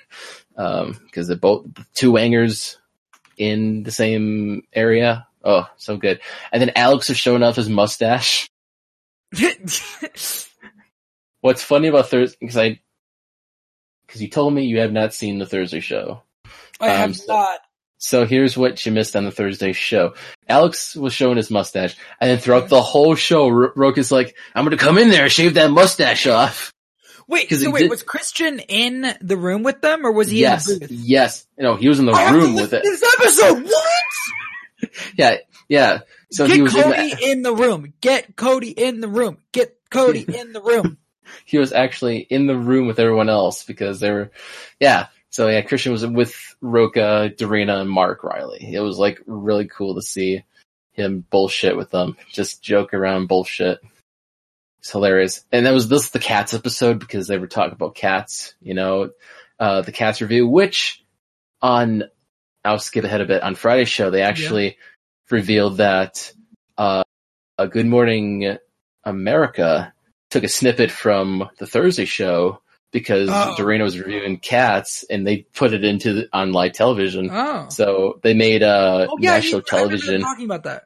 Um, cause they're both two wangers in the same area. Oh, so good. And then Alex was showing off his mustache. What's funny about Thursday, cause I, cause you told me you have not seen the Thursday show. I have Um, so- not. So here's what you missed on the Thursday show. Alex was showing his mustache, and then throughout the whole show, R- is like, I'm gonna come in there and shave that mustache off. Wait, so wait, did- was Kristian in the room with them, or was he yes, in the booth? yes. No, he was in the oh, I room with it. This episode, what? Yeah, yeah. So Get he was in Cody the, in the room. Get Cody in the room. Get Cody in the room. he was actually in the room with everyone else because they were, yeah, So yeah, Kristian was with Roca, Dorina, and Mark Reilly. It was like really cool to see him bullshit with them, just joke around bullshit. It's hilarious. And that was this the cats episode because they were talking about cats, you know, uh, the cats review, which on, I'll skip ahead a bit on Friday's show, they actually revealed that, uh, a Good Morning America took a snippet from the Thursday show because Oh. Dorina was reviewing cats and they put it into the, on live television. Oh. So they made uh, Oh yeah, national you- I remember them television. talking about that.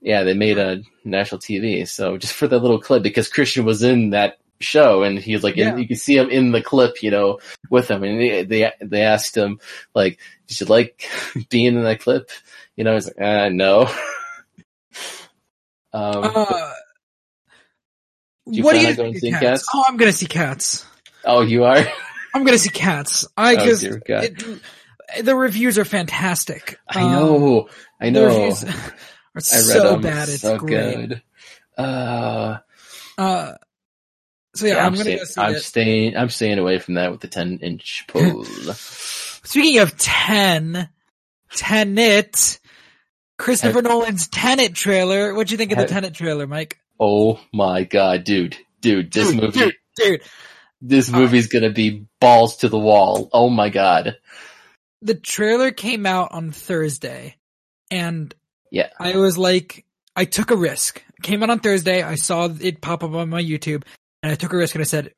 Yeah, they made a national TV. So just for that little clip, because Kristian was in that show and he's like, Yeah. you can see him in the clip, you know, with him. And they, they, they asked him, like, did you like being in that clip? You know, he's like, uh, no. um, Uh, you what do you going of seeing cats? Cats? Oh, I'm gonna see cats. oh, you are? I'm gonna see cats. I Oh, just it, the reviews are fantastic. I Um, know. I the know. Are so them. bad. It's so great. good. Uh, Uh, so yeah, yeah, I'm, I'm, gonna see I'm it. staying. I'm staying away from that with the 10 inch pole. Speaking of 10, Tenet, Christopher Nolan's Tenet trailer. What'd you think of the Have- Tenet trailer, Mike? oh my god, dude, dude, this Dude, movie, dude, dude. this uh, movie's gonna be balls to the wall. Oh my god. The trailer came out on Thursday and Yeah. I was like, I took a risk. Came out on Thursday. I saw it pop up on my YouTube and I took a risk and I said,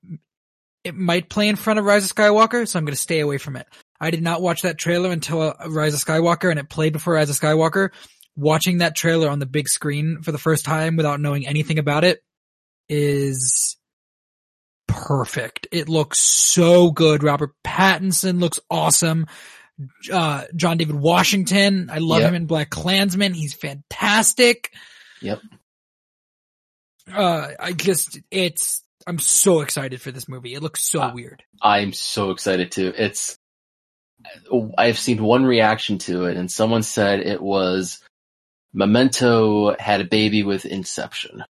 it might play in front of Rise of Skywalker, so I'm going to stay away from it. I did not watch that trailer until uh, Rise of Skywalker and it played before Rise of Skywalker. Watching that trailer on the big screen for the first time without knowing anything about it is perfect. It looks so good. Robert Pattinson looks awesome. Uh, John David Washington. I love Yep. him in BlacKkKlansman. He's fantastic. Yep. Uh, I just, it's, I'm so excited for this movie. It looks so Uh, weird. I'm so excited too. It's, I've seen one reaction to it and someone said it was Memento had a baby with Inception.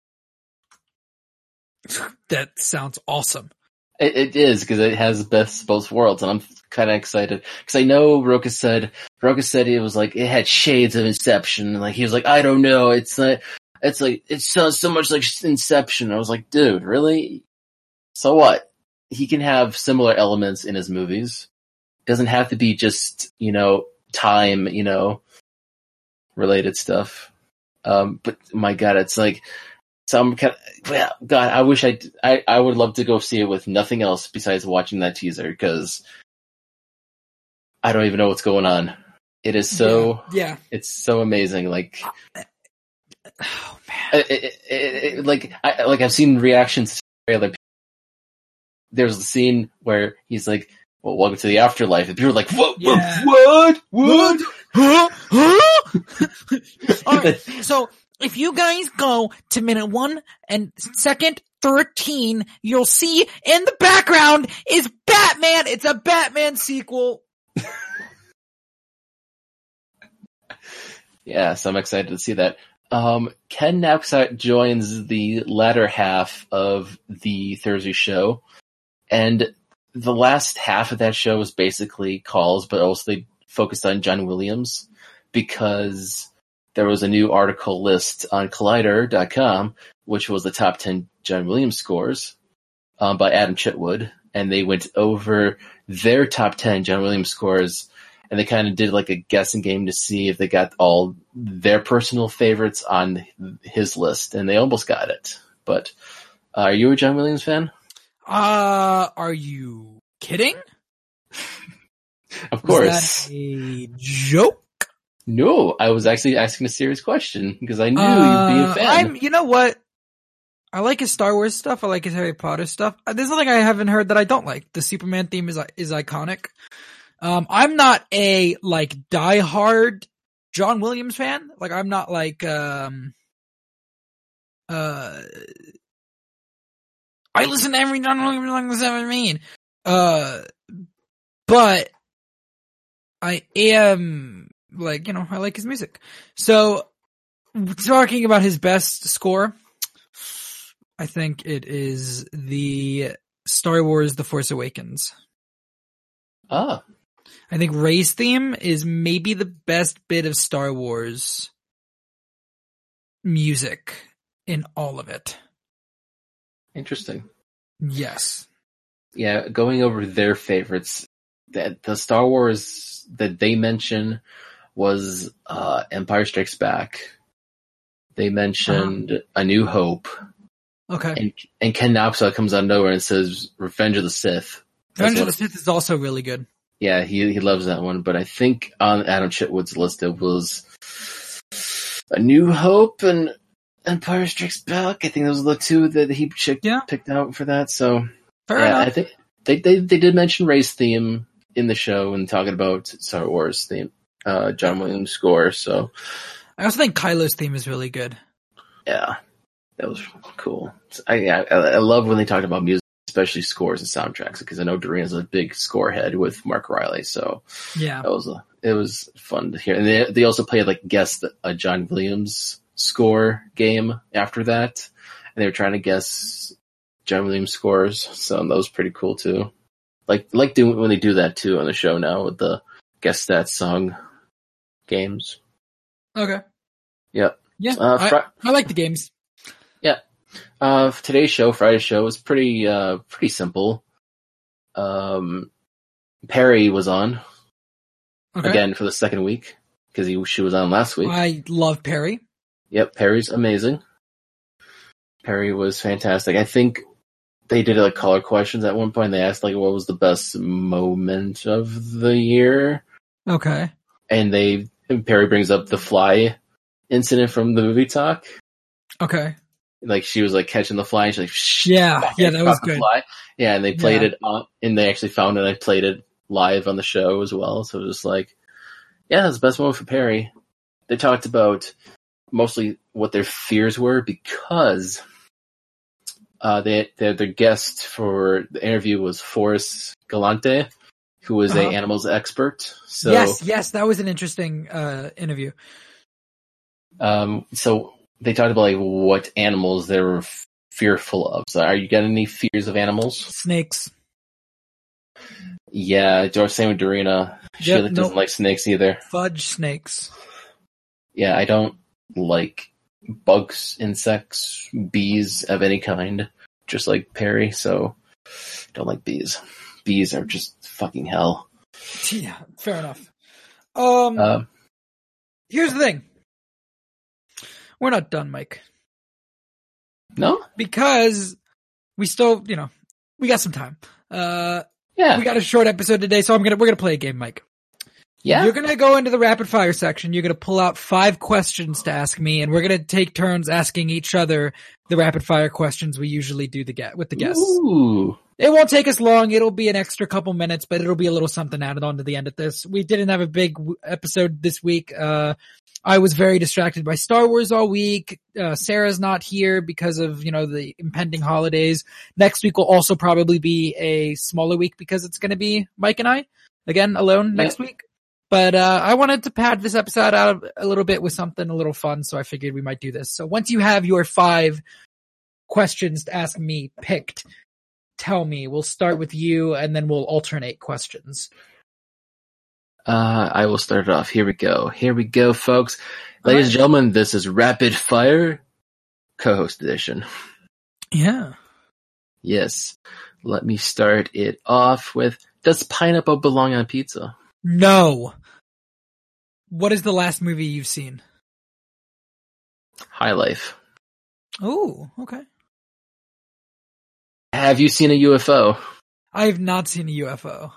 That sounds awesome. It, it is because it has best both worlds, and I'm kind of excited because I know Roka said Roka said it was like it had shades of Inception. Like he was like, I don't know, it's like it's like it sounds so much like Inception. I was like, dude, really? So what? He can have similar elements in his movies. Doesn't have to be just you know time, you know, related stuff. Um, but my God, it's like some kind of, well, God, I wish I, I, I would love to go see it with nothing else besides watching that teaser because I don't even know what's going on. It is so, Yeah. it's so amazing. Like, uh, uh, Oh man. it, it, it, like, I, like I've seen reactions to the trailer. There's a scene where he's like, well, welcome to the afterlife. And people are like, what, Yeah. what, what, Huh? Huh? what? All right. So if you guys go to minute one and second 13, you'll see in the background is Batman. It's a Batman sequel. Yeah, so I'm excited to see that. Um, Ken Napzok joins the latter half of the Thursday show, and the last half of that show was basically calls, but also they focused on John Williams because there was a new article list on Collider.com, which was the top 10 John Williams scores um, by Adam Chitwood, and they went over their top 10 John Williams scores and they kind of did like a guessing game to see if they got all their personal favorites on his list, and they almost got it. But uh, are you a John Williams fan? Uh, are you kidding? Of course. that a joke? No, I was actually asking a serious question because I knew you'd be a Uh, fan. I'm, you know what? I like his Star Wars stuff. I like his Harry Potter stuff. Uh, There's nothing I haven't heard that I don't like. The Superman theme is is iconic. Um, I'm not a like diehard John Williams fan. Like I'm not like um uh I listen to every John Williams song that's ever made. Uh but I am like, you know, I like his music. So talking about his best score, I think it is the Star Wars The Force Awakens. ah, I think Rey's theme is maybe the best bit of Star Wars music in all of it. Interesting. Yes. Yeah, going over their favorites, that the Star Wars that they mention was uh, Empire Strikes Back. They mentioned A New Hope, Okay. and and Ken Napzok comes out of nowhere and says Revenge of the Sith. Revenge of the Sith is also really good. Yeah, he he loves that one. But I think on Adam Chitwood's list it was A New Hope and Empire Strikes Back. I think those are the two that he chick- Yeah. picked out for that. So Fair yeah, enough. I think they, they they did mention Rey's theme in the show and talking about Star Wars theme, uh, John Williams score. So I also think Kylo's theme is really good. yeah, that was cool. I I, I love when they talked about music, especially scores and soundtracks, because I know Doreen's a big score head with Mark Reilly. So Yeah. that was a, it was fun to hear. And they they also played like guess the, a John Williams score game after that, and they were trying to guess John Williams scores. So that was pretty cool too. Like like doing when they do that too on the show now with the guess that song games. Okay. Yep. Yeah. Uh, I, I like the games. Yeah. Uh, today's show, Friday's show, was pretty uh pretty simple. Um, Perri was on Okay. again for the second week because he she was on last week. I love Perri. Yep, Perri's amazing. Perri was fantastic. I think they did like color questions at one point. They asked like what was the best moment of the year, Okay. and they Perri brings up the fly incident from the movie talk. Okay. Like she was like catching the fly, and she's like, Shh, Yeah. Yeah, that was good. Fly. Yeah, and they played Yeah. it on, and they actually found it. I played it live on the show as well. So it was like, yeah, that's the best moment for Perri. They talked about mostly what their fears were because uh, they, their guest for the interview was Forrest Galante, who was Uh-huh. a animals expert. So yes. Yes. That was an interesting uh, interview. um, so they talked about like what animals they were f- fearful of. So are you got any fears of animals? Snakes. Yeah, same with Dorina. She Yep, doesn't nope. like snakes either. Fudge snakes. Yeah, I don't like bugs, insects, bees of any kind. Just like Perri, so don't like bees. Bees are just fucking hell. Yeah. Fair enough. Um. Um, here's the thing. We're not done, Mike, no, because we still, you know, we got some time. Uh, yeah, we got a short episode today, so I'm gonna we're gonna play a game, Mike. yeah. You're gonna go into the rapid fire section. You're gonna pull out five questions to ask me, and we're gonna take turns asking each other the rapid fire questions we usually do the get with the guests. Ooh, It won't take us long. It'll be an extra couple minutes, but it'll be a little something added on to the end of this. We didn't have a big w- episode this week. Uh, I was very distracted by Star Wars all week. Uh, Sarah's not here because of, you know, the impending holidays. Next week will also probably be a smaller week because it's going to be Mike and I again alone next week. But, uh, I wanted to pad this episode out a little bit with something a little fun. So I figured we might do this. So once you have your five questions to ask me picked, tell me. We'll start with you and then we'll alternate questions. uh, I will start it off. Here we go. Here we go, folks. Ladies and gentlemen, this is Rapid Fire co-host edition. Yeah. Yes. Let me start it off with, does pineapple belong on pizza? No. What is the last movie you've seen? High Life. Oh, okay. Have you seen a UFO? I have not seen a UFO.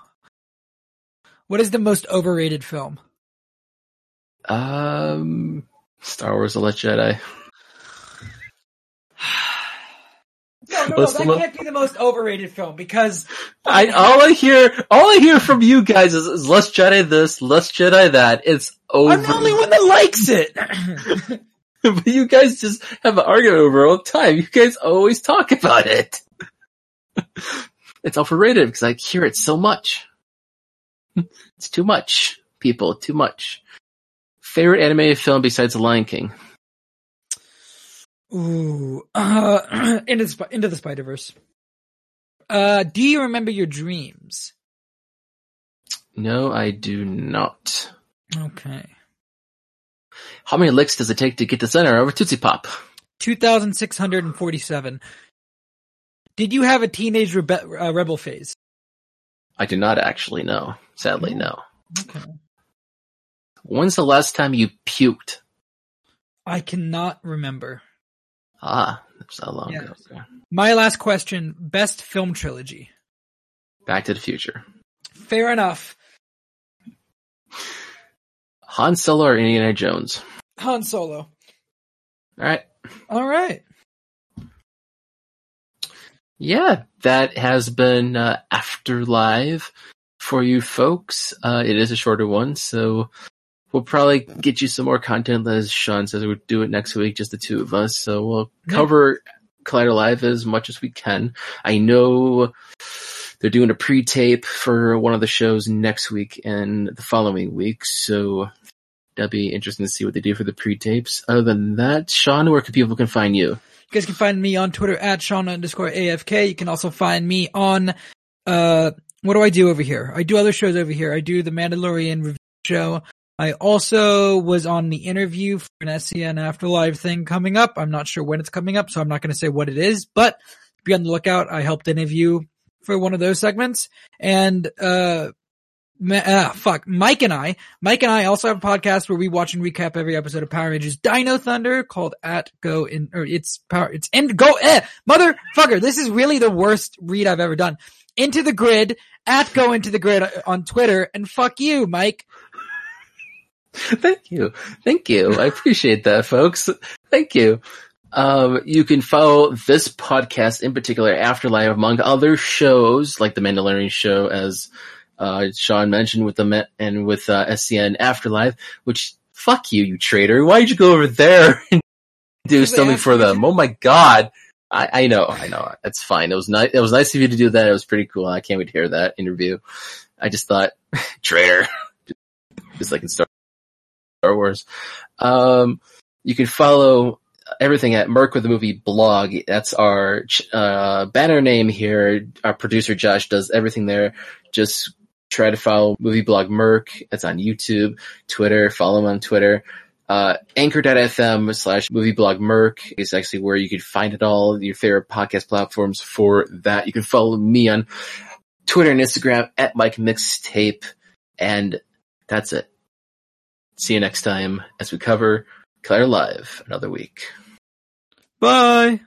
What is the most overrated film? Um, Star Wars: The Last Jedi. No, no, no, that can't be the most overrated film because I all I hear, all I hear from you guys is, is "Let's Jedi this, let's Jedi that." It's over. I'm the only one that likes it. but you guys just have an argument over all the time. You guys always talk about it. It's overrated because I hear it so much. It's too much, people. Too much. Favorite animated film besides The Lion King? Ooh, uh, into the, into the Spider Verse. Uh, do you remember your dreams? No, I do not. Okay. How many licks does it take to get the center over Tootsie Pop? 2,647. Did you have a teenage rebe- uh, rebel phase? I do not actually know. Sadly, no. Okay. When's the last time you puked? I cannot remember. Ah, that's how long Yeah. ago. My last question, best film trilogy. Back to the Future. Fair enough. Han Solo or Indiana Jones? Han Solo. All right. All right. Yeah, that has been uh, Afterlive for you folks. Uh, it is a shorter one, so we'll probably get you some more content. As Sean says, we'll do it next week, just the two of us. So we'll Yeah. cover Collider Live as much as we can. I know they're doing a pre-tape for one of the shows next week and the following week, so that'll be interesting to see what they do for the pre-tapes. Other than that, Sean, where can people can find you? You guys can find me on Twitter at Sean underscore AFK. You can also find me on, uh, what do I do over here? I do other shows over here. I do the Mandalorian review show. I also was on the interview for an SCN Afterlife thing coming up. I'm not sure when it's coming up, so I'm not going to say what it is, but be on the lookout. I helped interview for one of those segments. And, uh, ah, fuck. Mike and I, Mike and I also have a podcast where we watch and recap every episode of Power Rangers Dino Thunder called at go in, or it's power, it's in go, eh, motherfucker. This is really the worst read I've ever done. Into the grid, at go into the grid on Twitter, and fuck you, Mike. Thank you. Thank you. I appreciate that, folks. Thank you. Um, you can follow this podcast in particular, Afterlife, among other shows like the Mandalorian show, as uh, Sean mentioned with the Met and with uh, SCN Afterlife. Which fuck you, you traitor! Why did you go over there and do something for them? Oh my god! I, I know, I know. That's fine. It was nice. It was nice of you to do that. It was pretty cool. I can't wait to hear that interview. I just thought, traitor, just like in Star Star Wars. Um, you can follow everything at Merc with the Movie blog. That's our uh, banner name here. Our producer Josh does everything there. Just try to follow Movie Blog Merc. It's on YouTube, Twitter. Follow him on Twitter. Uh, anchor.fm slash movie blog Merc is actually where you can find it all, your favorite podcast platforms for that. You can follow me on Twitter and Instagram at Mike Mixtape. And that's it. See you next time as we cover Collider Live another week. Bye.